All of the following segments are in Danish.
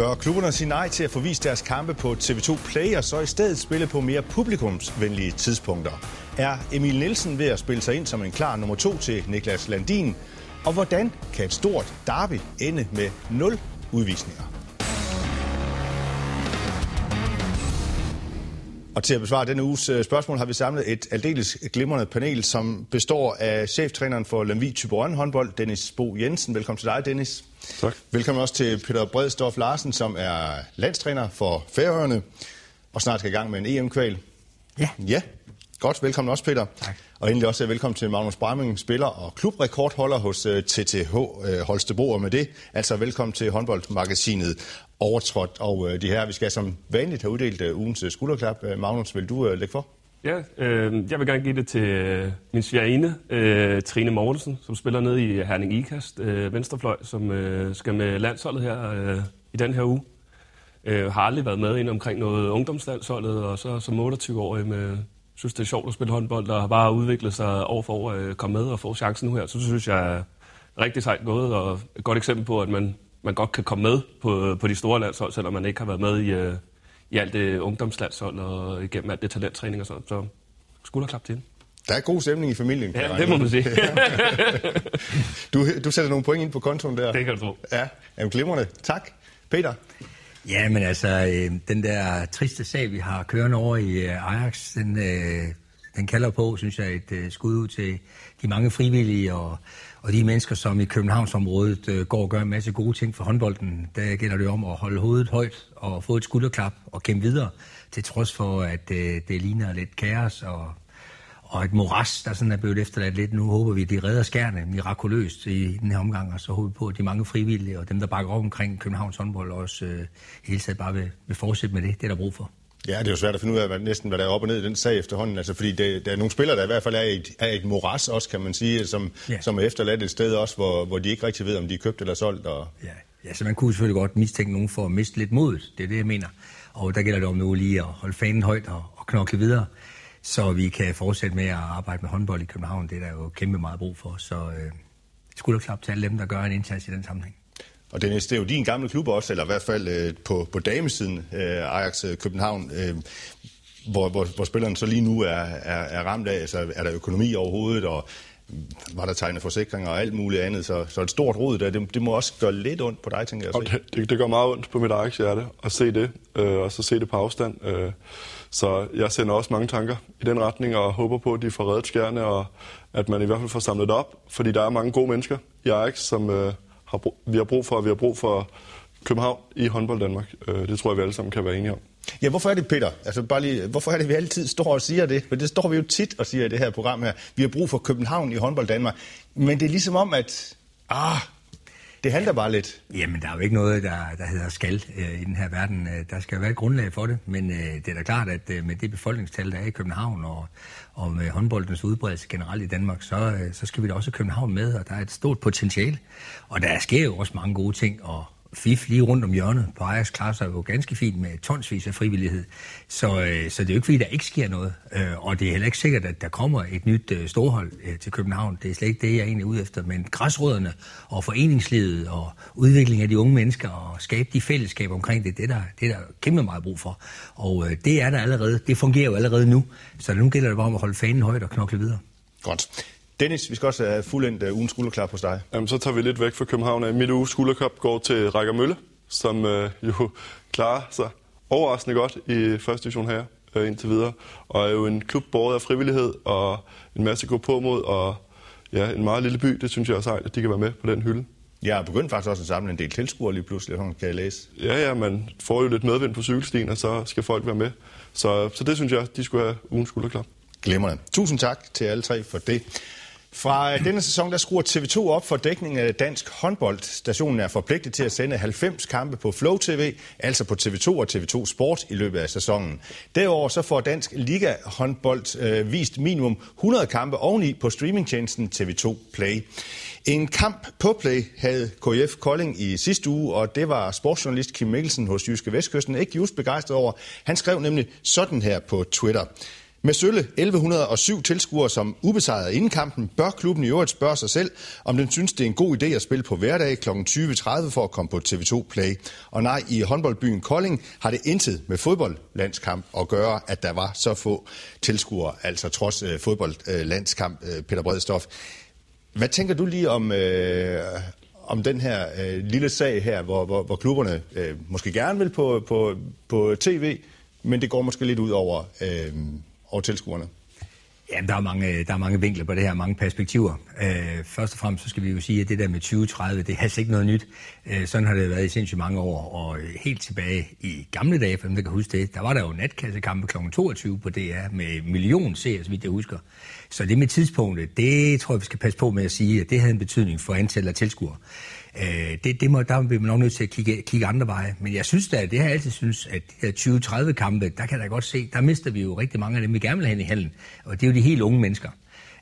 Bør klubberne sige nej til at forvise deres kampe på TV2 Play, og så i stedet spille på mere publikumsvenlige tidspunkter? Er Emil Nielsen ved at spille sig ind som en klar nummer to til Niklas Landin? Og hvordan kan et stort derby ende med nul udvisninger? Og til at besvare denne uges øh, spørgsmål har vi samlet et aldeles glimrende panel, som består af cheftræneren for Lemvi Tyborøn håndbold, Dennis Bo Jensen. Velkommen til dig, Dennis. Tak. Velkommen også til Peter Bredstof Larsen, som er landstræner for Færøerne, og snart skal i gang med en EM-kval. Ja. Ja, godt. Velkommen også, Peter. Tak. Og endelig også øh, velkommen til Magnus Bramming, spiller og klubrekordholder hos øh, TTH øh, Holstebro. Og med det, altså velkommen til håndboldmagasinet Overtrådt. Og de her, vi skal som vanligt have uddelt ugens skulderklap. Magnus, vil du lægge for? Ja, øh, jeg vil gerne give det til min svigerinde, øh, Trine Mortensen, som spiller nede i Herning Ikast, øh, venstrefløj, som øh, skal med landsholdet her øh, i den her uge. Øh, har aldrig været med ind omkring noget ungdomslandsholdet, og så som 28-årig med synes, det er sjovt at spille håndbold, og bare udvikle sig år for år, øh, komme med og få chancen nu her. Så synes jeg er rigtig sejt gået, og et godt eksempel på, at man, man godt kan komme med på, på de store landshold, selvom man ikke har været med i, øh, i alt det ungdomslandshold og igennem alt det talenttræning og sådan. Så skulderklap til hende. Der er god stemning i familien. Ja, det må man sige. du, du sætter nogle point ind på kontoen der. Det kan du tro. Ja, jamen glimrende. Tak. Peter? Ja, men altså, øh, den der triste sag, vi har kørende over i øh, Ajax, den, øh, den kalder på, synes jeg, et øh, skud ud til de mange frivillige og, og de mennesker, som i Københavnsområdet øh, går og gør en masse gode ting for håndbolden. Der gælder det om at holde hovedet højt og få et skulderklap og kæmpe videre, til trods for, at øh, det ligner lidt kaos og og et moras, der sådan er blevet efterladt lidt. Nu håber vi, at de redder skærne mirakuløst i den her omgang, og så håber vi på, at de mange frivillige og dem, der bakker op omkring Københavns håndbold, også øh, hele tiden bare vil, vil fortsætte med det. Det er der brug for. Ja, det er jo svært at finde ud af, hvad, næsten hvad der er op og ned i den sag efterhånden. Altså, fordi det, der er nogle spillere, der i hvert fald er et, er et moras også, kan man sige, som, ja. som er efterladt et sted også, hvor, hvor de ikke rigtig ved, om de er købt eller solgt. Og... Ja. ja, så man kunne selvfølgelig godt mistænke nogen for at miste lidt modet. Det er det, jeg mener. Og der gælder det om nu lige at holde fanen højt og, og knokle videre så vi kan fortsætte med at arbejde med håndbold i København. Det er der jo kæmpe meget brug for, så øh, skulderklap til alle dem, der gør en indsats i den sammenhæng. Og Dennis, det er jo din gamle klub også, eller i hvert fald øh, på, på damesiden, øh, Ajax øh, København, øh, hvor, hvor, hvor spilleren så lige nu er, er, er ramt af, altså er der økonomi overhovedet, og var der tegnet forsikringer og alt muligt andet, så, så et stort rod der, det, det må også gøre lidt ondt på dig, tænker jeg. Og det, det, det gør meget ondt på mit hjerte at se det, øh, og så se det på afstand. Øh, så jeg sender også mange tanker i den retning, og håber på, at de får reddet skærne, og at man i hvert fald får samlet op, fordi der er mange gode mennesker i Ajax, som øh, har brug, vi har brug for, og vi har brug for København i håndbold Danmark. Øh, det tror jeg, vi alle sammen kan være enige om. Ja, hvorfor er det, Peter? Altså bare lige, hvorfor er det, vi altid står og siger det? For det står vi jo tit og siger i det her program her. Vi har brug for København i håndbold Danmark. Men det er ligesom om, at ah, det handler bare lidt. Jamen, der er jo ikke noget, der, der hedder skal øh, i den her verden. Øh, der skal jo være et grundlag for det, men øh, det er da klart, at øh, med det befolkningstal, der er i København, og, og med håndboldens udbredelse generelt i Danmark, så, øh, så skal vi da også København med, og der er et stort potentiale. Og der sker jo også mange gode ting, og FIF lige rundt om hjørnet på Ajax klarer sig jo ganske fint med tonsvis af frivillighed. Så, øh, så det er jo ikke fordi, der ikke sker noget. Øh, og det er heller ikke sikkert, at der kommer et nyt øh, storhold øh, til København. Det er slet ikke det, jeg er egentlig ude efter. Men græsrødderne og foreningslivet og udviklingen af de unge mennesker og skabe de fællesskaber omkring det, det er der, det er der kæmpe meget brug for. Og øh, det er der allerede. Det fungerer jo allerede nu. Så nu gælder det bare om at holde fanen højt og knokle videre. Godt. Dennis, vi skal også have fuldendt uh, ugens skulderklap hos dig. Jamen, så tager vi lidt væk fra København. Mit uges skulderklap går til Rækker Mølle, som øh, jo klarer sig overraskende godt i første division her øh, indtil videre. Og er jo en klub båret af frivillighed og en masse gå på mod, og ja, en meget lille by. Det synes jeg er sejt, at de kan være med på den hylde. Jeg har begyndt faktisk også at samle en del tilskuere lige pludselig, kan jeg læse. Ja, ja, man får jo lidt medvind på cykelstien, og så skal folk være med. Så, så det synes jeg, de skulle have ugens skulderklap. Glimrende. Tusind tak til alle tre for det. Fra øh, denne sæson der skruer TV2 op for dækning af dansk håndbold. Stationen er forpligtet til at sende 90 kampe på Flow TV, altså på TV2 og TV2 Sport i løbet af sæsonen. Derover så får dansk liga håndbold øh, vist minimum 100 kampe oveni på streamingtjenesten TV2 Play. En kamp på Play havde KF Kolding i sidste uge, og det var sportsjournalist Kim Mikkelsen hos Jyske Vestkysten ikke just begejstret over. Han skrev nemlig sådan her på Twitter. Med sølle 1107 tilskuere som ubesejret inden kampen, bør klubben i øvrigt spørge sig selv, om den synes, det er en god idé at spille på hverdag kl. 20.30 for at komme på TV2 Play. Og nej, i håndboldbyen Kolding har det intet med fodboldlandskamp at gøre, at der var så få tilskuere, altså trods øh, fodboldlandskamp, øh, Peter Bredstof. Hvad tænker du lige om, øh, om den her øh, lille sag her, hvor, hvor, hvor klubberne øh, måske gerne vil på, på, på tv, men det går måske lidt ud over... Øh, over tilskuerne? Ja, der er, mange, øh, der er mange vinkler på det her, mange perspektiver. Øh, først og fremmest så skal vi jo sige, at det der med 2030, det er altså ikke noget nyt. Øh, sådan har det været i sindssygt mange år, og øh, helt tilbage i gamle dage, for dem der kan huske det, der var der jo natkassekampe kl. 22 på DR med million seere, så vidt jeg husker. Så det med tidspunktet, det tror jeg, vi skal passe på med at sige, at det havde en betydning for antallet af tilskuere. Øh, det, det må, der bliver man nok nødt til at kigge, kigge andre veje. Men jeg synes da, det har jeg altid synes, at de her 20-30 kampe, der kan jeg da godt se, der mister vi jo rigtig mange af dem, vi gerne vil have i hallen. Og det er jo de helt unge mennesker.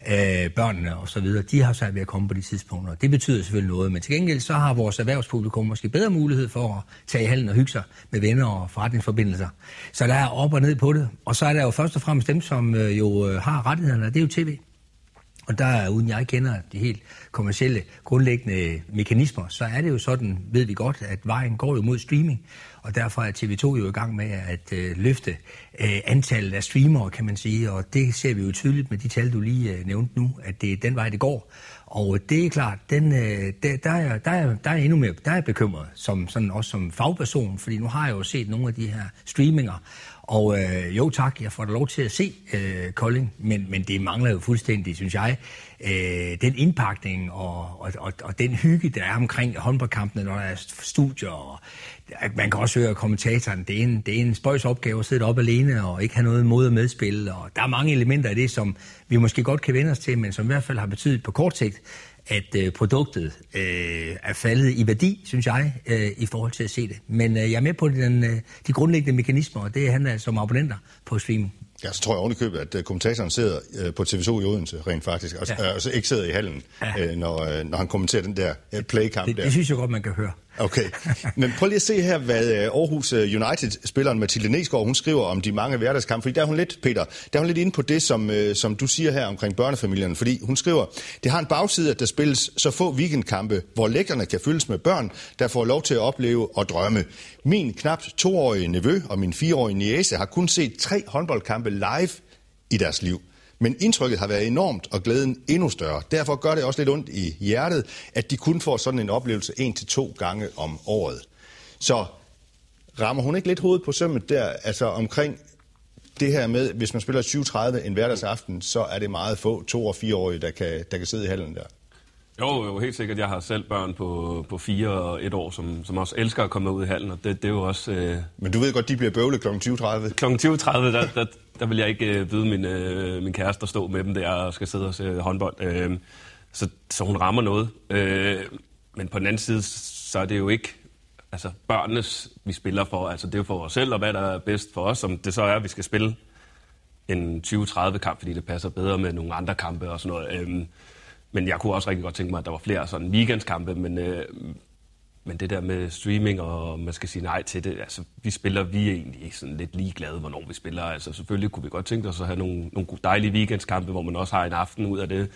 Øh, børnene og så videre, de har svært ved at komme på de tidspunkter. Det betyder selvfølgelig noget, men til gengæld så har vores erhvervspublikum måske bedre mulighed for at tage i halen og hygge sig med venner og forretningsforbindelser. Så der er op og ned på det. Og så er der jo først og fremmest dem, som øh, jo øh, har rettighederne, det er jo tv. Og der, uden jeg kender de helt kommercielle grundlæggende mekanismer, så er det jo sådan, ved vi godt, at vejen går jo mod streaming. Og derfor er TV2 jo i gang med at øh, løfte øh, antallet af streamere, kan man sige. Og det ser vi jo tydeligt med de tal, du lige øh, nævnte nu, at det er den vej, det går. Og det er klart, den, øh, der, der, er, der, er, der er endnu mere der er bekymret, som, sådan også som fagperson, fordi nu har jeg jo set nogle af de her streaminger, og øh, jo tak, jeg får da lov til at se øh, Kolding, men, men det mangler jo fuldstændig, synes jeg, øh, den indpakning og, og, og, og den hygge, der er omkring håndboldkampene, når der er studier. Og, man kan også høre kommentatoren, det er en, det er en spøjs opgave at sidde op alene og ikke have noget mod at medspille. Og der er mange elementer af det, som vi måske godt kan vende os til, men som i hvert fald har betydet på kort sigt, at øh, produktet øh, er faldet i værdi, synes jeg, øh, i forhold til at se det. Men øh, jeg er med på den, øh, de grundlæggende mekanismer, og det handler som abonnenter på streaming. Ja, så tror jeg ovenikøbet, at øh, kommentatoren sidder øh, på TV2 i Odense, rent faktisk, og, ja. og så ikke sidder i hallen, ja. når, når han kommenterer den der playkamp det, der. Det synes jeg godt, man kan høre. Okay, men prøv lige at se her, hvad øh, Aarhus øh, United-spilleren Mathilde Nesgaard, hun skriver om de mange hverdagskampe, fordi der er hun lidt, Peter, der er hun lidt inde på det, som, øh, som du siger her omkring børnefamilierne, fordi hun skriver, det har en bagside, at der spilles så få weekendkampe, hvor lægterne kan fyldes med børn, der får lov til at opleve og drømme. Min knap toårige nevø og min fireårige niece har kun set tre håndboldkampe live i deres liv. Men indtrykket har været enormt, og glæden endnu større. Derfor gør det også lidt ondt i hjertet, at de kun får sådan en oplevelse en til to gange om året. Så rammer hun ikke lidt hovedet på sømmet der, altså omkring det her med, hvis man spiller 7.30 en hverdagsaften, så er det meget få to- og fireårige, der kan, der kan sidde i hallen der. Jo, jo, helt sikkert. Jeg har selv børn på, på fire og et år, som, som også elsker at komme ud i hallen, og det, det er jo også... Øh... Men du ved godt, de bliver bøvlet kl. 20.30? Kl. 20.30, der, der, der vil jeg ikke øh, byde min, øh, min kæreste at stå med dem der og skal sidde og se håndbold. Øh, så, så hun rammer noget. Øh, men på den anden side, så er det jo ikke altså børnenes, vi spiller for. Altså det er jo for os selv, og hvad der er bedst for os, om det så er, at vi skal spille en 20-30 kamp, fordi det passer bedre med nogle andre kampe og sådan noget. Øh, men jeg kunne også rigtig godt tænke mig, at der var flere sådan weekendskampe, men, øh, men det der med streaming, og man skal sige nej til det, altså vi spiller, vi er egentlig sådan lidt ligeglade, hvornår vi spiller. Altså selvfølgelig kunne vi godt tænke os at have nogle, nogle dejlige weekendskampe, hvor man også har en aften ud af det.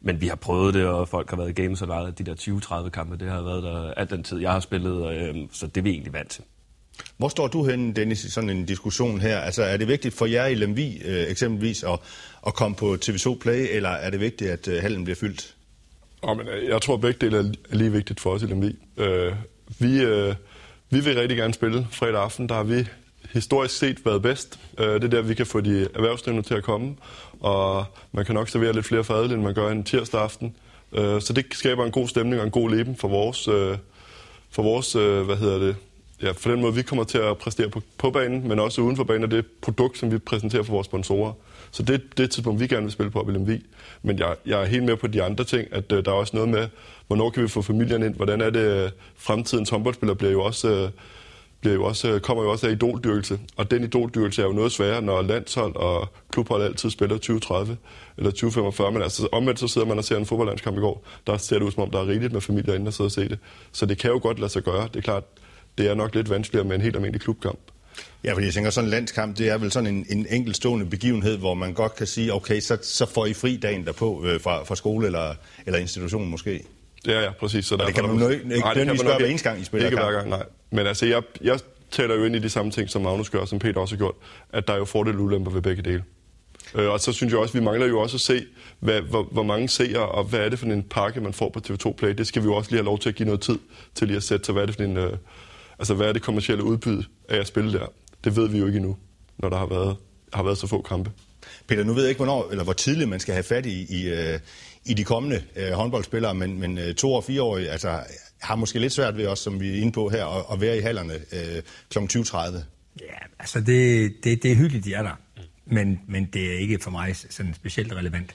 Men vi har prøvet det, og folk har været i games og lejet de der 20-30 kampe, det har været der alt den tid, jeg har spillet, øh, så det er vi egentlig vant til. Hvor står du henne, Dennis, i sådan en diskussion her? Altså, er det vigtigt for jer i Lemvi øh, eksempelvis at, at komme på TV2 Play, eller er det vigtigt, at øh, hallen bliver fyldt? Oh, men, øh, jeg tror, at begge dele er lige vigtigt for os i Lemvi. Øh, vi, øh, vi vil rigtig gerne spille fredag aften. Der har vi historisk set været bedst. Øh, det er der, vi kan få de erhvervsdrivende til at komme, og man kan nok servere lidt flere fadel, end man gør en tirsdag aften. Øh, så det skaber en god stemning og en god leben for vores, øh, for vores øh, hvad hedder det, ja, for den måde, vi kommer til at præstere på, på banen, men også uden for banen, og det produkt, som vi præsenterer for vores sponsorer. Så det, det er et tidspunkt, vi gerne vil spille på i Lemvi. Men jeg, jeg er helt med på de andre ting, at øh, der er også noget med, hvornår kan vi få familien ind, hvordan er det, øh, fremtidens håndboldspiller bliver jo også, Øh, bliver jo også, øh, kommer jo også af idoldyrkelse. Og den idoldyrkelse er jo noget sværere, når landshold og klubhold altid spiller 2030 eller 2045. Men altså omvendt så sidder man og ser en fodboldlandskamp i går. Der ser det ud som om, der er rigeligt med familier inde og sidder og se det. Så det kan jo godt lade sig gøre. Det er klart, det er nok lidt vanskeligere med en helt almindelig klubkamp. Ja, fordi jeg tænker, sådan en landskamp, det er vel sådan en, en enkeltstående begivenhed, hvor man godt kan sige, okay, så, så får I fri dagen derpå øh, fra, fra skole eller, eller institution måske. Ja, ja, præcis. Så og det kan man jo ikke nødvendigvis gøre hver eneste gang, I spiller Ikke hver gang, nej. Men altså, jeg, jeg taler jo ind i de samme ting, som Magnus gør, som Peter også har gjort, at der er jo fordele og ulemper ved begge dele. Øh, og så synes jeg også, at vi mangler jo også at se, hvad, hvor, hvor mange seere, og hvad er det for en pakke, man får på TV2 Play. Det skal vi jo også lige have lov til at give noget tid til lige at sætte til, hvad er det for en, øh, altså hvad er det kommercielle udbud af at spille der. Det ved vi jo ikke endnu, når der har været, har været så få kampe. Peter, nu ved jeg ikke, hvornår, eller hvor tidligt man skal have fat i, i, øh, i de kommende øh, håndboldspillere, men, men øh, to- og fireårige altså, har måske lidt svært ved os, som vi er inde på her, at, at være i hallerne øh, kl. 20.30. Ja, altså det, det, det er hyggeligt, de er der, men, men det er ikke for mig sådan specielt relevant.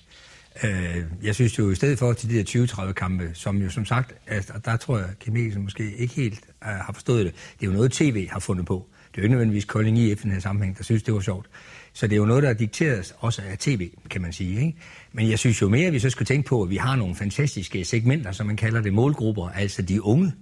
Øh, jeg synes jo i stedet for til de der 20-30 kampe, som jo som sagt, altså, der tror jeg, Mikkelsen måske ikke helt har forstået det. Det er jo noget, tv har fundet på. Det er jo ikke nødvendigvis Kolding i den her sammenhæng, der synes, det var sjovt. Så det er jo noget, der er dikteret også af tv, kan man sige. Ikke? Men jeg synes jo mere, at vi så skulle tænke på, at vi har nogle fantastiske segmenter, som man kalder det målgrupper, altså de unge.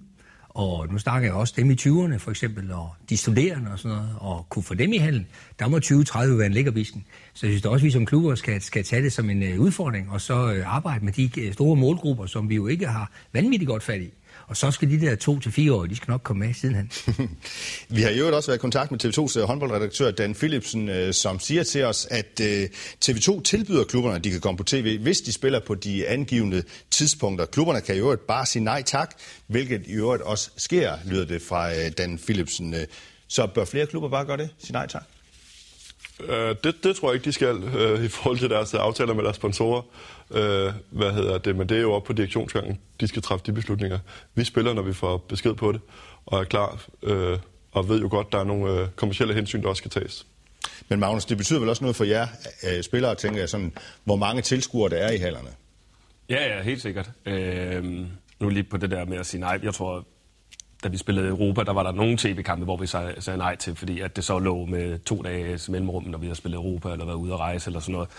Og nu snakker jeg også dem i 20'erne for eksempel, og de studerende og sådan noget, og kunne få dem i halen. Der må 2030 være en lækkerbisken. Så jeg synes også, at vi som klubber skal, skal tage det som en øh, udfordring, og så øh, arbejde med de øh, store målgrupper, som vi jo ikke har vanvittigt godt fat i. Og så skal de der to til fire år, de skal nok komme med sidenhen. Vi har jo også været i kontakt med TV2's håndboldredaktør Dan Philipsen, som siger til os, at TV2 tilbyder klubberne, at de kan komme på tv, hvis de spiller på de angivende tidspunkter. Klubberne kan jo bare sige nej tak, hvilket i øvrigt også sker, lyder det fra Dan Philipsen. Så bør flere klubber bare gøre det? Sige nej tak? Øh, det, det tror jeg ikke, de skal øh, i forhold til deres aftaler med deres sponsorer. Øh, hvad hedder det? Men det er jo op på direktionsgangen. De skal træffe de beslutninger. Vi spiller, når vi får besked på det, og er klar, øh, og ved jo godt, der er nogle øh, kommersielle hensyn, der også skal tages. Men Magnus, det betyder vel også noget for jer øh, spillere, tænker jeg, sådan, hvor mange tilskuere der er i hallerne? Ja, ja, helt sikkert. Øh, nu lige på det der med at sige nej. Jeg tror, da vi spillede Europa, der var der nogle tv-kampe, hvor vi sagde, sagde nej til, fordi at det så lå med to dages mellemrum, når vi har spillet Europa, eller været ude at rejse, eller sådan noget.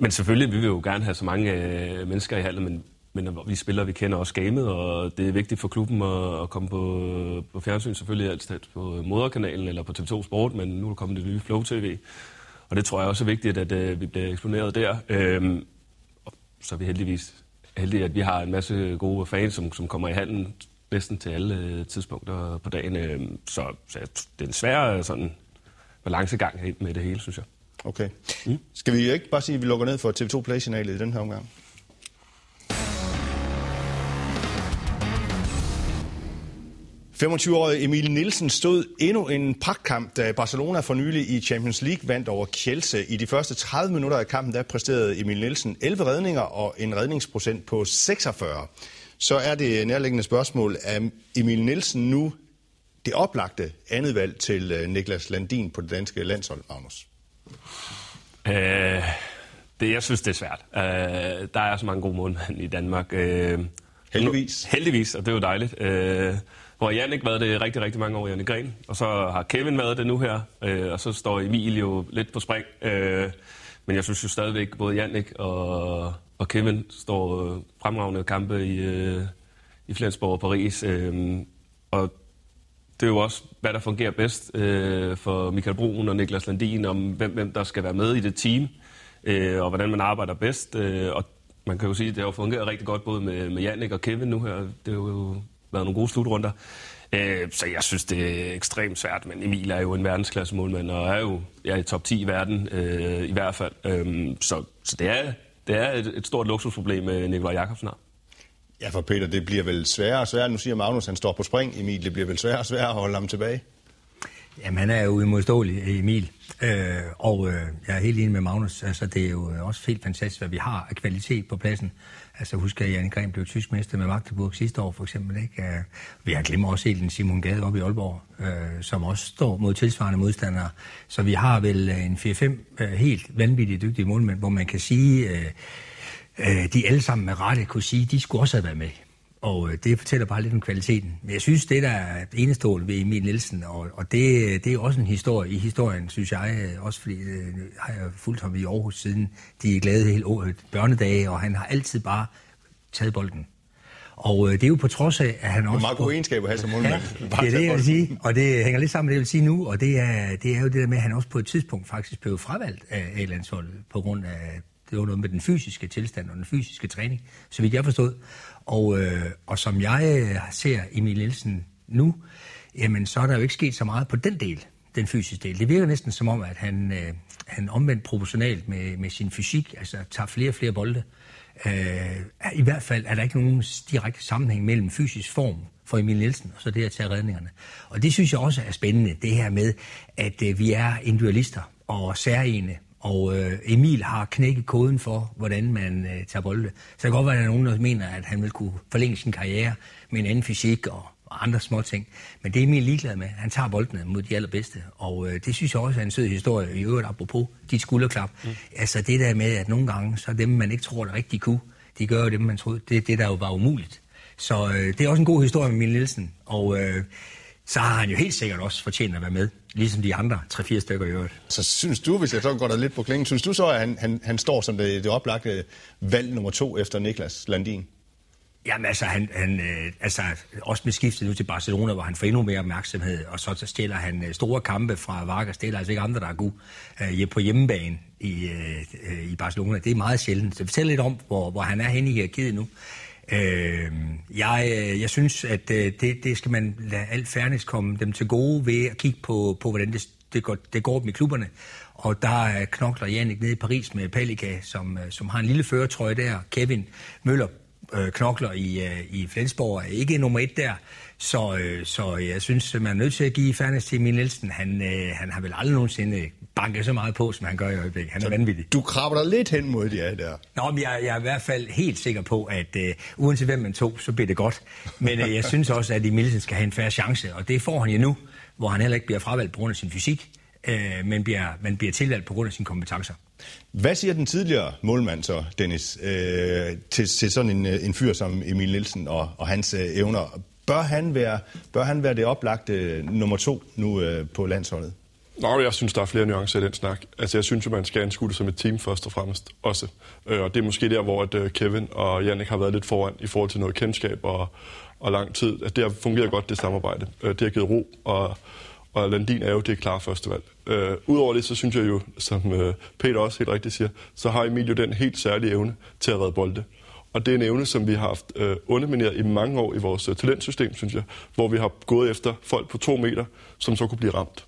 Men selvfølgelig, vi vil jo gerne have så mange øh, mennesker i hallen, men, men vi spiller, vi kender også gamet, og det er vigtigt for klubben at, at komme på, på fjernsyn, selvfølgelig altid på moderkanalen eller på TV2 Sport, men nu er der kommet det nye Flow TV, og det tror jeg også er vigtigt, at øh, vi bliver eksponeret der. Øhm, så er vi heldigvis heldige, at vi har en masse gode fans, som, som kommer i hallen næsten til alle øh, tidspunkter på dagen. Øh, så, så det er en svær øh, sådan, balancegang med det hele, synes jeg. Okay. Mm. Skal vi ikke bare sige, at vi lukker ned for TV2 Play-signalet i den her omgang? årig Emil Nielsen stod endnu en pragtkamp, da Barcelona for nylig i Champions League vandt over Kielce. I de første 30 minutter af kampen, der præsterede Emil Nielsen 11 redninger og en redningsprocent på 46 så er det nærliggende spørgsmål, er Emil Nielsen nu det oplagte andet valg til øh, Niklas Landin på det danske landshold, Magnus? Øh, det, jeg synes, det er svært. Øh, der er så mange gode målmænd i Danmark. Øh, heldigvis. Nu, heldigvis, og det er jo dejligt. Øh, hvor Jannik været det rigtig, rigtig mange år, Jannik Gren. Og så har Kevin været det nu her. Øh, og så står Emil jo lidt på spring. Øh, men jeg synes jo stadigvæk, både Jannik og, og Kevin står øh, fremragende kampe i, øh, i Flensborg og Paris. Øh, og det er jo også, hvad der fungerer bedst øh, for Michael Brun og Niklas Landin, om hvem, hvem der skal være med i det team, øh, og hvordan man arbejder bedst. Øh, og man kan jo sige, at det har fungeret rigtig godt både med, med Jannik og Kevin nu her. Det har jo været nogle gode slutrunder. Øh, så jeg synes, det er ekstremt svært, men Emil er jo en verdensklasse målmand, og er jo ja, i top 10 i verden øh, i hvert fald. Øh, så, så det er, det er et, et stort luksusproblem med Nikolaj Jakobsen har. Ja, for Peter, det bliver vel sværere og sværere. Nu siger Magnus, han står på spring. Emil, det bliver vel sværere og sværere at holde ham tilbage. Jamen, han er jo uimodståelig, Emil. Øh, og øh, jeg er helt enig med Magnus. Altså, det er jo øh, også helt fantastisk, hvad vi har af kvalitet på pladsen. Altså, husker jeg, at Jan Gren blev tysk mester med Magdeburg sidste år, for eksempel. Ikke? Øh, vi har glemt også helt en Simon Gade op i Aalborg, øh, som også står mod tilsvarende modstandere. Så vi har vel en 4-5 øh, helt vanvittigt dygtige målmænd, hvor man kan sige, øh, øh, de alle sammen med rette kunne sige, de skulle også have været med. Og øh, det fortæller bare lidt om kvaliteten. Men jeg synes, det der er enestående ved Emil Nielsen, og, og det, det er også en historie i historien, synes jeg, øh, også fordi øh, har jeg fulgt ham i Aarhus siden de glade hele året, børnedage, og han har altid bare taget bolden. Og øh, det er jo på trods af, at han også... Det er meget gode egenskaber at have som målmand. Ja, det er det, jeg vil sige. Og det hænger lidt sammen med det, jeg vil sige nu. Og det er, det er jo det der med, at han også på et tidspunkt faktisk blev fravalgt af A-landsholdet på grund af det var noget med den fysiske tilstand og den fysiske træning, så vidt jeg forstod. Og, øh, og som jeg øh, ser Emil Nielsen nu, jamen så er der jo ikke sket så meget på den del, den fysiske del. Det virker næsten som om, at han, øh, han omvendt proportionalt med, med sin fysik, altså tager flere og flere bolde. Øh, I hvert fald er der ikke nogen direkte sammenhæng mellem fysisk form for Emil Nielsen og så det at tage redningerne. Og det synes jeg også er spændende, det her med, at øh, vi er individualister og særlige, og øh, Emil har knækket koden for, hvordan man øh, tager bolde. Så det kan godt være, at der er nogen, der mener, at han vil kunne forlænge sin karriere med en anden fysik og og andre små ting. Men det er Emil ligeglad med. Han tager boldene mod de allerbedste. Og øh, det synes jeg også er en sød historie, i øvrigt apropos dit skulderklap. Mm. Altså det der med, at nogle gange, så dem, man ikke tror, der rigtig kunne, de gør jo det, man troede. Det det, der jo var umuligt. Så øh, det er også en god historie med Emil Nielsen. Og øh, så har han jo helt sikkert også fortjent at være med, ligesom de andre 3-4 stykker i øvrigt. Så synes du, hvis jeg så går der lidt på klingen, synes du så, at han, han, han står som det, det oplagte valg nummer to efter Niklas Landin? Jamen altså, han, han, øh, altså, også med skiftet nu til Barcelona, hvor han får endnu mere opmærksomhed, og så, stiller han øh, store kampe fra Vargas. Det er altså ikke andre, der er gode øh, på hjemmebane i, øh, i Barcelona. Det er meget sjældent. Så fortæl lidt om, hvor, hvor han er henne i hierarkiet nu. Øhm, øh, jeg, jeg synes, at øh, det, det skal man lade alt fairness komme dem til gode ved at kigge på, på hvordan det, det, går, det går dem i klubberne. Og der knokler Jannik nede i Paris med Palika, som, øh, som har en lille føretrøje der. Kevin Møller øh, knokler i, øh, i Flensborg er ikke nummer et der. Så, øh, så jeg synes, man er nødt til at give fairness til Emil Nielsen. Han, øh, han har vel aldrig nogensinde banket så meget på, som han gør i øjeblikket. Han er så vanvittig. Du krabber dig lidt hen mod de er der. Nå, men jeg, jeg er i hvert fald helt sikker på, at øh, uanset hvem man tog, så bliver det godt. Men øh, jeg synes også, at Emil Nielsen skal have en færre chance, og det får han jo nu, hvor han heller ikke bliver fravalgt på grund af sin fysik, øh, men, bliver, men bliver tilvalgt på grund af sine kompetencer. Hvad siger den tidligere målmand så, Dennis, øh, til, til sådan en, øh, en fyr som Emil Nielsen og, og hans øh, evner? Bør han, være, bør han være det oplagte nummer to nu øh, på landsholdet? Nå, jeg synes, der er flere nuancer i den snak. Altså, jeg synes jo, man skal anskue det som et team først og fremmest også. Øh, og det er måske der, hvor at, øh, Kevin og Jannik har været lidt foran i forhold til noget kendskab og, og lang tid. At det har fungeret godt, det samarbejde. Øh, det har givet ro, og og Landin er jo det klare førstevalg. Øh, Udover det, så synes jeg jo, som øh, Peter også helt rigtigt siger, så har Emil jo den helt særlige evne til at redde bolde. Og det er en evne, som vi har haft øh, undermineret i mange år i vores øh, talentsystem, synes jeg, hvor vi har gået efter folk på to meter, som så kunne blive ramt.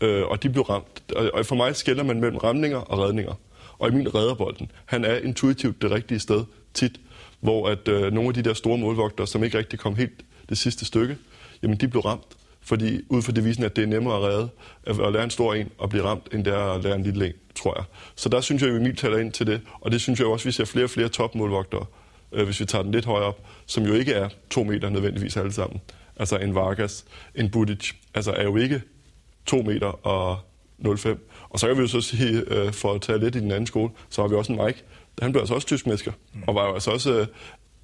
Øh, og de blev ramt. Og for mig skiller man mellem ramninger og redninger. Og i min redderbolden, Han er intuitivt det rigtige sted tit, hvor at øh, nogle af de der store målvogtere, som ikke rigtig kom helt det sidste stykke, jamen de blev ramt fordi ud fra devisen, at det er nemmere at redde, at lære en stor en og blive ramt, end det er at lære en lille en, tror jeg. Så der synes jeg, at Emil taler ind til det, og det synes jeg også, at vi ser flere og flere topmålvogtere, øh, hvis vi tager den lidt højere op, som jo ikke er to meter nødvendigvis alle sammen. Altså en Vargas, en Budic, altså er jo ikke to meter og 0,5. Og så kan vi jo så sige, øh, for at tage lidt i den anden skole, så har vi også en Mike. Han blev altså også tyskmester, og var jo altså også øh,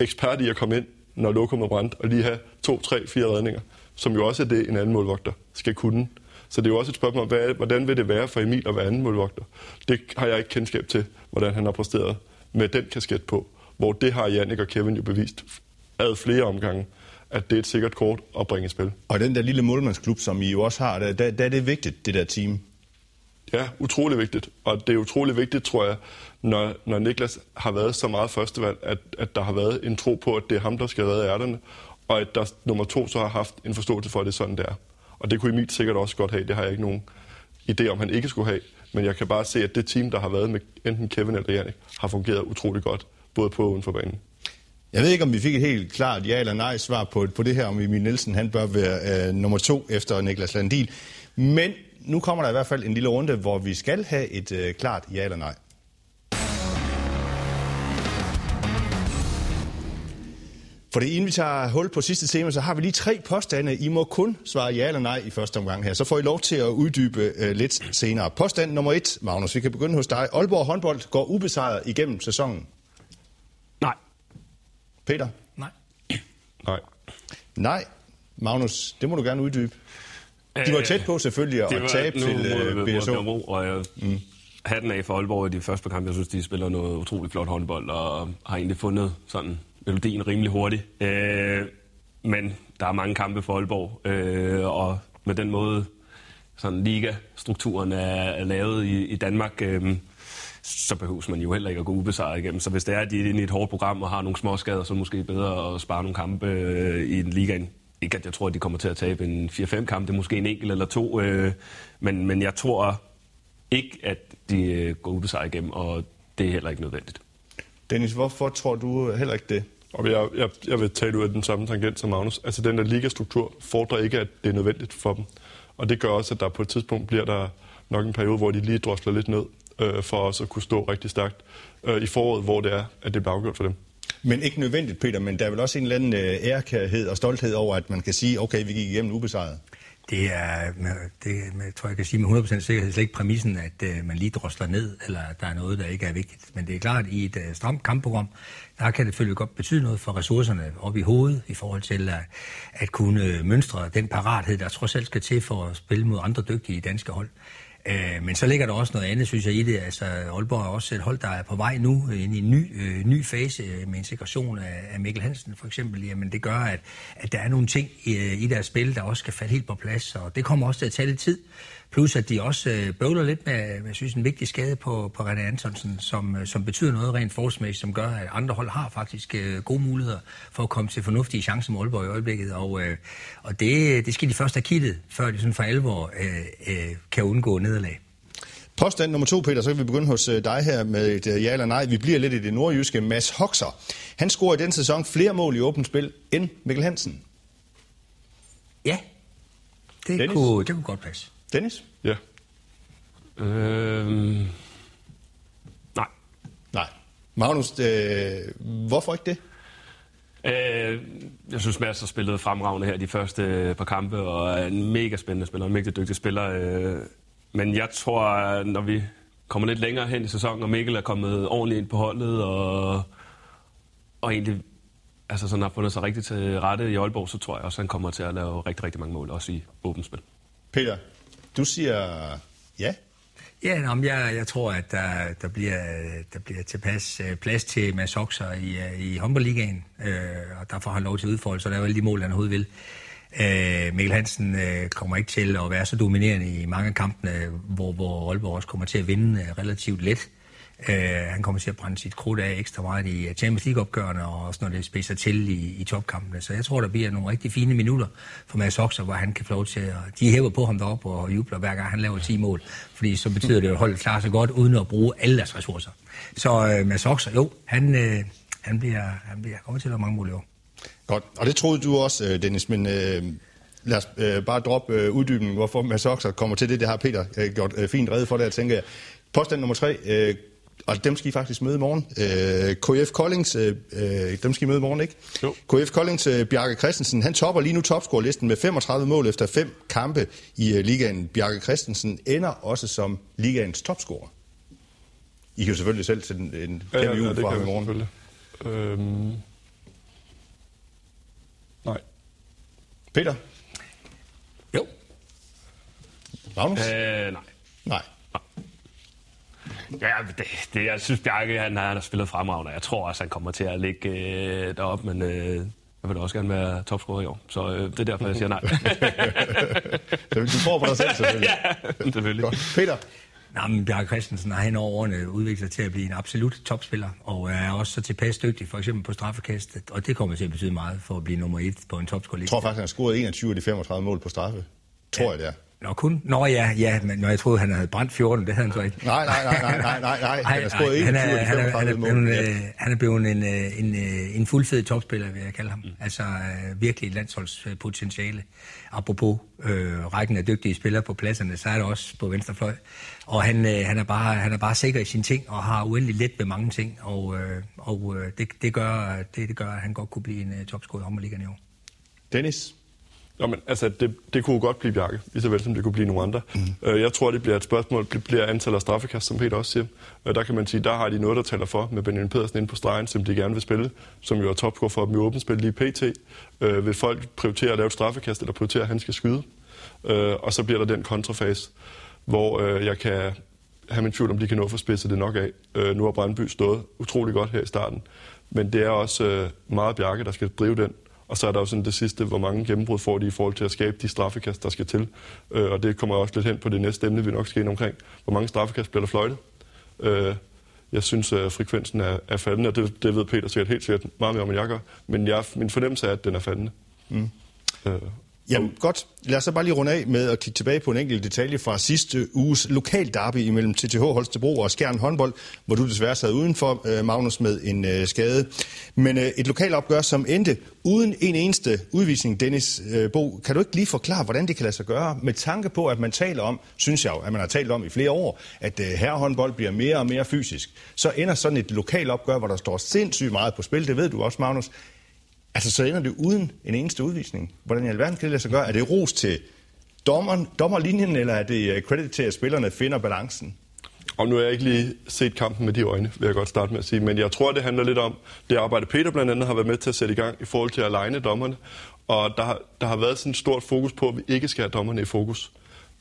ekspert i at komme ind, når lokummet brændt, og lige have to, tre, fire redninger som jo også er det, en anden målvogter skal kunne. Så det er jo også et spørgsmål, hvad, hvordan vil det være for Emil at være anden målvogter? Det har jeg ikke kendskab til, hvordan han har præsteret med den kasket på. Hvor det har Jannik og Kevin jo bevist ad flere omgange, at det er et sikkert kort at bringe i spil. Og den der lille målmandsklub, som I jo også har, der, der, der er det vigtigt, det der team. Ja, utrolig vigtigt. Og det er utrolig vigtigt, tror jeg, når, når Niklas har været så meget førstevalg, at, at der har været en tro på, at det er ham, der skal redde ærterne, og at der nummer to så har haft en forståelse for, at det er sådan, det er. Og det kunne Emil sikkert også godt have. Det har jeg ikke nogen idé om, han ikke skulle have. Men jeg kan bare se, at det team, der har været med enten Kevin eller Jannik, har fungeret utrolig godt, både på og uden for banen. Jeg ved ikke, om vi fik et helt klart ja eller nej svar på, på det her, om Emil Nielsen han bør være øh, nummer to efter Niklas Landin. Men nu kommer der i hvert fald en lille runde, hvor vi skal have et øh, klart ja eller nej. For det inden vi tager hul på sidste tema, så har vi lige tre påstande. I må kun svare ja eller nej i første omgang her. Så får I lov til at uddybe øh, lidt senere. Påstand nummer et, Magnus, vi kan begynde hos dig. Aalborg håndbold går ubesejret igennem sæsonen. Peter? Nej. Nej. Nej. Magnus, det må du gerne uddybe. De var tæt på selvfølgelig at tabe til uh, BSO. Og jeg, mm. hatten af for Aalborg i de første kampe. Jeg synes, de spiller noget utroligt flot håndbold og har egentlig fundet sådan melodien rimelig hurtigt. Øh, men der er mange kampe for Aalborg, øh, og med den måde, sådan liga-strukturen er, er lavet i, i Danmark, øh, så behøves man jo heller ikke at gå ubesejret igennem. Så hvis det er, at de er inde i et hårdt program og har nogle små skader, så er det måske bedre at spare nogle kampe øh, i en ligaen. Ikke at jeg tror, at de kommer til at tabe en 4-5 kampe, måske en enkelt eller to, øh, men, men jeg tror ikke, at de øh, går ubesejret igennem, og det er heller ikke nødvendigt. Dennis, hvorfor tror du heller ikke det? Og jeg, jeg, jeg vil tale ud af den samme tangent som Magnus. Altså den der ligastruktur fordrer ikke, at det er nødvendigt for dem. Og det gør også, at der på et tidspunkt bliver der nok en periode, hvor de lige drosler lidt ned, øh, for os at kunne stå rigtig stærkt øh, i foråret, hvor det er, at det bliver afgjort for dem. Men ikke nødvendigt, Peter, men der er vel også en eller anden øh, ærkærhed og stolthed over, at man kan sige, okay, vi gik igennem ubesejret. Det er, det jeg tror jeg kan sige med 100% sikkerhed, slet ikke præmissen, at uh, man lige drosler ned, eller at der er noget, der ikke er vigtigt. Men det er klart, at i et uh, stramt kampprogram, der kan det selvfølgelig godt betyde noget for ressourcerne op i hovedet, i forhold til at, at kunne mønstre den parathed, der trods alt skal til for at spille mod andre dygtige danske hold. Øh, men så ligger der også noget andet, synes jeg, i det. Altså, Aalborg er også et hold, der er på vej nu ind i en ny, øh, ny fase øh, med integration af, af Mikkel Hansen for eksempel. Jamen, det gør, at, at der er nogle ting i, i deres spil, der også skal falde helt på plads, og det kommer også til at tage lidt tid. Plus at de også øh, bøvler lidt med, jeg synes, en vigtig skade på, på René Antonsen, som, øh, som betyder noget rent forholdsmæssigt, som gør, at andre hold har faktisk øh, gode muligheder for at komme til fornuftige chancer med Aalborg i øjeblikket. Og, øh, og det, det skal de først have kittet, før de sådan for alvor øh, øh, kan undgå nederlag. Påstand nummer to, Peter, så kan vi begynde hos øh, dig her med et øh, ja eller nej. Vi bliver lidt i det nordjyske. Mads Hoxer. Han scorer i den sæson flere mål i åbent spil end Mikkel Hansen. Ja, det, kunne, det kunne godt passe. Dennis? Ja. Øhm, nej. Nej. Magnus, øh, hvorfor ikke det? Øh, jeg synes, Mads har spillet fremragende her de første øh, par kampe, og er en mega spændende spiller, en mega dygtig spiller. Øh, men jeg tror, når vi kommer lidt længere hen i sæsonen, og Mikkel er kommet ordentligt ind på holdet, og, og egentlig altså sådan har fundet sig rigtig til rette i Aalborg, så tror jeg også, at han kommer til at lave rigtig, rigtig mange mål, også i åbent spil. Peter, du siger ja. Ja, nå, jeg, jeg tror, at der, der, bliver, der bliver tilpas øh, plads til Mads Oxer i, øh, i håndboldligaen, øh, og der får han lov til at udfolde, så der er jo alle de mål, han overhovedet vil. Øh, Mikkel Hansen øh, kommer ikke til at være så dominerende i mange af kampene, hvor, hvor Aalborg også kommer til at vinde øh, relativt let. Øh, han kommer til at brænde sit krudt af ekstra meget i øh, Champions League-opgørende, og også når det spidser til i, i topkampene. Så jeg tror, der bliver nogle rigtig fine minutter for Mads Oxer, hvor han kan få lov til at... De hæver på ham deroppe og jubler hver gang han laver 10 mål, fordi så betyder det, at holdet klarer sig godt, uden at bruge alle deres ressourcer. Så øh, Mads Oxer, jo, han, øh, han, bliver, han bliver kommer til at lave mange mål i år. Godt, og det troede du også, øh, Dennis, men øh, lad os øh, bare droppe øh, uddybningen, hvorfor Mads Oxer kommer til det. Det har Peter øh, gjort øh, fint redde for det, jeg tænker jeg. Påstand nummer tre, øh, og dem skal I faktisk møde i morgen. Øh, KF Koldings, øh, øh, dem skal I møde i morgen, ikke? Jo. KF Koldings, øh, Bjarke Christensen, han topper lige nu topscore-listen med 35 mål efter fem kampe i øh, ligaen. Bjarke Christensen ender også som ligaens topscorer. I kan jo selvfølgelig selv sætte en, en ja, kæmpe ja, ja, kan ham i morgen. Øhm, Peter? Jo. Magnus? Øh, nej. Nej. Ja, det, det, jeg synes, Bjarke han, han har spillet fremragende. Jeg tror også, han kommer til at ligge øh, derop, men øh, jeg vil også gerne være topscorer i år. Så øh, det er derfor, jeg siger nej. du får på dig selv, selvfølgelig. ja, selvfølgelig. Godt. Peter? Nej, men Bjarke Christensen har hen over årene udviklet sig til at blive en absolut topspiller, og er også så tilpas dygtig, for eksempel på straffekastet, og det kommer til at betyde meget for at blive nummer et på en topscore Jeg tror faktisk, han har scoret 21 af de 35 mål på straffe. Tror ja. jeg, det er. Nå, kun? Nå ja, ja, men når jeg troede, han havde brændt 14, det havde han så ikke. Nej, nej, nej, nej, nej, nej, nej. Han har scoret 21 han af er, de han er, 35 han er blevet, øh, han er blevet en, øh, en, øh, en fuldfed topspiller, vil jeg kalde ham. Mm. Altså øh, virkelig et landsholdspotentiale. Apropos øh, rækken af dygtige spillere på pladserne, så er der også på venstre fløj. Og han, øh, han, er bare, han er bare sikker i sine ting, og har uendelig let ved mange ting. Og, øh, og øh, det, det, gør, det, det gør, at han godt kunne blive en øh, topscorer i håndboldligaen i år. Dennis? Nå, men altså, det, det kunne godt blive Bjarke, lige så vel som det kunne blive nogle andre. Mm. Jeg tror, det bliver et spørgsmål, det bliver antallet af straffekast, som Peter også siger. Øh, Der kan man sige, der har de noget, der taler for med Benjamin Pedersen inde på stregen, som de gerne vil spille, som jo er topscorer for dem i åbent spil lige pt. Øh, vil folk prioritere at lave et straffekast, eller prioritere, at han skal skyde? Øh, og så bliver der den kontrafase, hvor øh, jeg kan have min tvivl om, de kan nå at få spidset det nok af. Øh, nu har Brandby stået utrolig godt her i starten. Men det er også øh, meget Bjarke, der skal drive den. Og så er der jo sådan det sidste, hvor mange gennembrud får de i forhold til at skabe de straffekast, der skal til. Øh, og det kommer også lidt hen på det næste emne, vi nok skal ind omkring. Hvor mange straffekast bliver der fløjtet? Øh, jeg synes, at frekvensen er, er faldende, og det, det ved Peter sikkert helt sikkert meget mere om, end jeg gør. Men jeg, min fornemmelse er, at den er faldende. Mm. Øh, Jamen godt, lad os så bare lige runde af med at kigge tilbage på en enkelt detalje fra sidste uges lokal derby imellem TTH Holstebro og Skjern håndbold, hvor du desværre sad udenfor, øh, Magnus, med en øh, skade. Men øh, et lokalt opgør, som endte uden en eneste udvisning, Dennis Bo. Kan du ikke lige forklare, hvordan det kan lade sig gøre, med tanke på, at man taler om, synes jeg jo, at man har talt om i flere år, at herrehåndbold bliver mere og mere fysisk. Så ender sådan et lokalt opgør, hvor der står sindssygt meget på spil, det ved du også, Magnus, Altså, så ender det uden en eneste udvisning. Hvordan i alverden kan det lade sig gøre? Er det ros til dommeren, dommerlinjen, eller er det øh, credit til, at spillerne finder balancen? Og nu har jeg ikke lige set kampen med de øjne, vil jeg godt starte med at sige. Men jeg tror, det handler lidt om det arbejde, Peter blandt andet har været med til at sætte i gang i forhold til at legne dommerne. Og der der har været sådan et stort fokus på, at vi ikke skal have dommerne i fokus,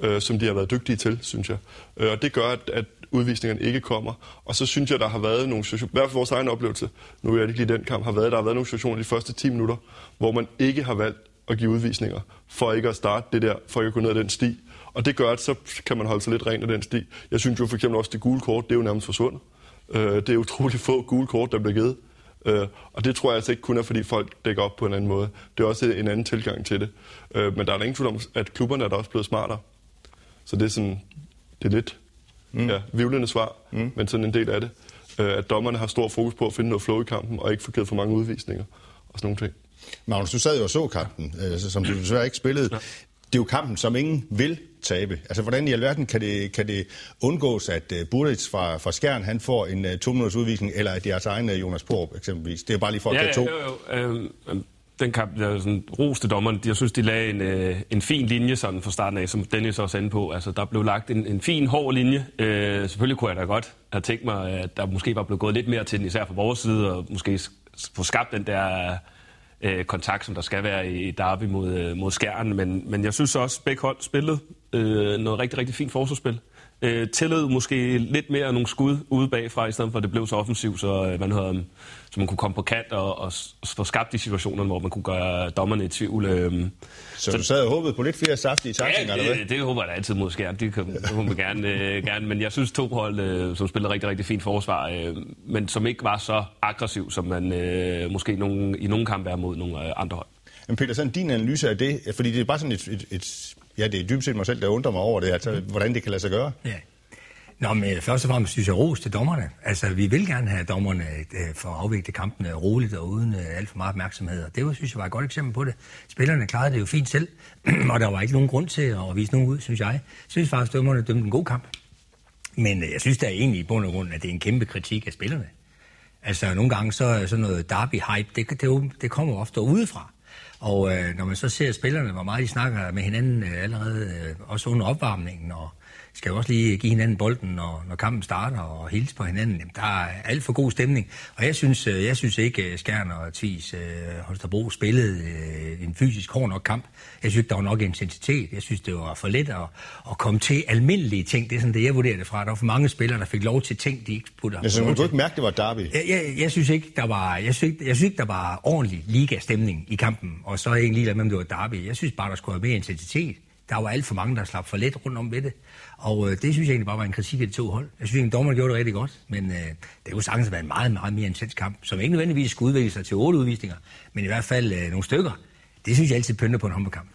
øh, som de har været dygtige til, synes jeg. Øh, og det gør, at, at udvisningerne ikke kommer. Og så synes jeg, der har været nogle situationer, i hvert fald vores egen oplevelse, nu er jeg ikke lige den kamp, har været, der har været nogle situationer de første 10 minutter, hvor man ikke har valgt at give udvisninger, for ikke at starte det der, for ikke at gå ned ad den sti. Og det gør, at så kan man holde sig lidt rent af den sti. Jeg synes jo for eksempel også, at det gule kort, det er jo nærmest forsvundet. Øh, det er utrolig få gule kort, der bliver givet. Øh, og det tror jeg altså ikke kun er, fordi folk dækker op på en anden måde. Det er også en anden tilgang til det. Øh, men der er da ingen tvivl om, at klubberne er da også blevet smartere. Så det er sådan, det er lidt Mm. Ja, vivlende svar, mm. men sådan en del af det. Øh, at dommerne har stor fokus på at finde noget flow i kampen, og ikke få givet for mange udvisninger og sådan nogle ting. Magnus, du sad jo og så kampen, øh, som du desværre ikke spillede. Ja. Det er jo kampen, som ingen vil tabe. Altså, hvordan i alverden kan det, kan det undgås, at uh, Buric fra, fra Skjern, han får en uh, to-minutters udvisning, eller at jeres egen uh, Jonas Porup eksempelvis? Det er bare lige for at ja, tage to. Jo, jo. Øh, den kamp, der sådan roste dommeren, jeg synes, de lagde en, øh, en fin linje sådan fra starten af, som Dennis også er inde på. Altså, der blev lagt en, en fin, hård linje. Øh, selvfølgelig kunne jeg da godt have tænkt mig, at der måske var blevet gået lidt mere til den, især fra vores side, og måske få skabt den der øh, kontakt, som der skal være i derby mod, øh, mod skærnen. Men, men jeg synes også, at begge hold spillede øh, noget rigtig, rigtig fint forsvarsspil øh, tillod måske lidt mere nogle skud ude bagfra, i stedet for at det blev så offensivt, så, øh, man, havde, så man kunne komme på kant og, og, og få skabt de situationer, hvor man kunne gøre dommerne i tvivl. Øh. Så, så du sad og håbede på lidt flere saftige taktinger, ja, eller hvad? det, det håber jeg da altid mod skærm. Det kan, man gerne, øh, gerne. Men jeg synes to hold, øh, som spillede rigtig, rigtig fint forsvar, øh, men som ikke var så aggressiv, som man øh, måske nogen, i nogle kampe er mod nogle øh, andre hold. Men Peter, sådan din analyse af det, fordi det er bare sådan et, et, et ja, det er dybest set mig selv, der undrer mig over det, altså, hvordan det kan lade sig gøre. Ja. Nå, men først og fremmest synes jeg ros til dommerne. Altså, vi vil gerne have dommerne øh, for at afvikle kampene roligt og uden øh, alt for meget opmærksomhed. Og det var, synes jeg var et godt eksempel på det. Spillerne klarede det jo fint selv, og der var ikke nogen grund til at vise nogen ud, synes jeg. Jeg synes faktisk, at dommerne dømte en god kamp. Men øh, jeg synes da egentlig i bund og grund, at det er en kæmpe kritik af spillerne. Altså, nogle gange så er sådan noget derby-hype, det, det, det kommer ofte udefra. Og øh, når man så ser spillerne, hvor meget de snakker med hinanden øh, allerede, øh, også under opvarmningen, og skal jo også lige give hinanden bolden, når, når kampen starter, og hilse på hinanden. Jamen, der er alt for god stemning. Og jeg synes, øh, jeg synes ikke, at Skjern og Thies øh, Holstebro spillede øh, en fysisk hård nok kamp. Jeg synes der var nok intensitet. Jeg synes, det var for let at, at komme til almindelige ting. Det er sådan det, jeg vurderer det fra. Der var for mange spillere, der fik lov til ting, de ikke putte. Jeg synes, du ikke mærke, det var derby? Jeg, jeg, jeg, synes ikke, der var, jeg synes, jeg synes ikke, der var ordentlig liga-stemning i kampen. Og så er jeg egentlig ligeglad med, om det var derby. Jeg synes bare, der skulle have mere intensitet. Der var alt for mange, der slap for let rundt om ved det. Og øh, det synes jeg egentlig bare var en kritik af de to hold. Jeg synes at dommerne gjorde det rigtig godt, men øh, det kunne sagtens være en meget, meget mere intens kamp, som ikke nødvendigvis skulle udvikle sig til otte udvisninger, men i hvert fald øh, nogle stykker. Det synes jeg altid pynter på en håndboldkamp.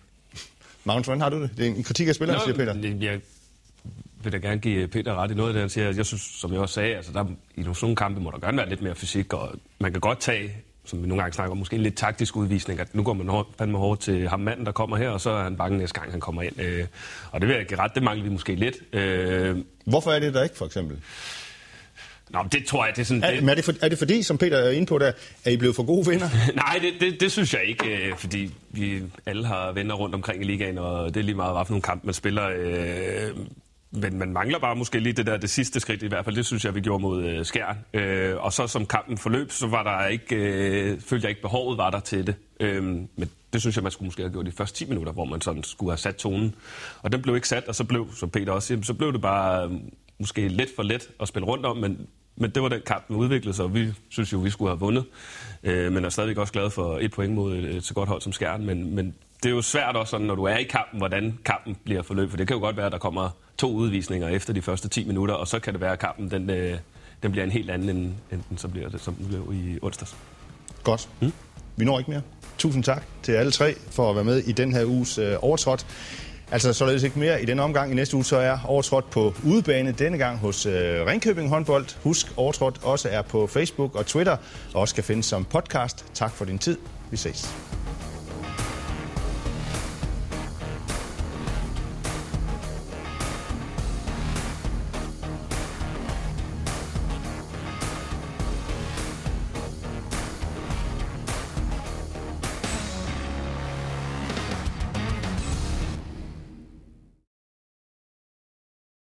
Magnus, hvordan har du det? Det er en kritik af spilleren, siger Peter. Jeg vil da gerne give Peter ret i noget af det, han siger. Jeg synes, som jeg også sagde, altså der, i nogle sådan kampe må der gerne være lidt mere fysik, og man kan godt tage som vi nogle gange snakker om, måske en lidt taktisk udvisning, at nu går man hårdt, fandme hårdt til ham manden, der kommer her, og så er han bange næste gang, han kommer ind. Øh, og det vil jeg give ret, det mangler vi måske lidt. Øh, Hvorfor er det der ikke, for eksempel? Nå, det tror jeg, det er sådan... Er, det, er, det for, er det fordi, som Peter er inde på der, er I blevet for gode venner? Nej, det, det, det synes jeg ikke, øh, fordi vi alle har venner rundt omkring i ligaen, og det er lige meget, hvad for nogle kampe man spiller. Øh, men man mangler bare måske lige det der det sidste skridt i hvert fald. Det synes jeg, vi gjorde mod øh, Skjern. Øh, og så som kampen forløb, så var der ikke, øh, følte jeg ikke behovet var der til det. Øh, men det synes jeg, man skulle måske have gjort de første 10 minutter, hvor man sådan skulle have sat tonen. Og den blev ikke sat, og så blev, som Peter også siger, så blev det bare øh, måske lidt for let at spille rundt om, men men det var den kamp, der udviklede sig, og vi synes jo, vi skulle have vundet. Øh, men er stadigvæk også glad for et point mod et, et så godt hold som Skjern. Men, men det er jo svært også, sådan, når du er i kampen, hvordan kampen bliver forløbet. For det kan jo godt være, at der kommer to udvisninger efter de første 10 minutter, og så kan det være, at kampen den, øh, den bliver en helt anden, end, end den så bliver det, som den blev i onsdags. Godt. Mm. Vi når ikke mere. Tusind tak til alle tre for at være med i den her uges øh, overtrådt. Altså således ikke mere i den omgang. I næste uge så er overtrådt på udebane, denne gang hos øh, Ringkøbing håndbold. Husk, overtrådt også er på Facebook og Twitter, og også kan findes som podcast. Tak for din tid. Vi ses.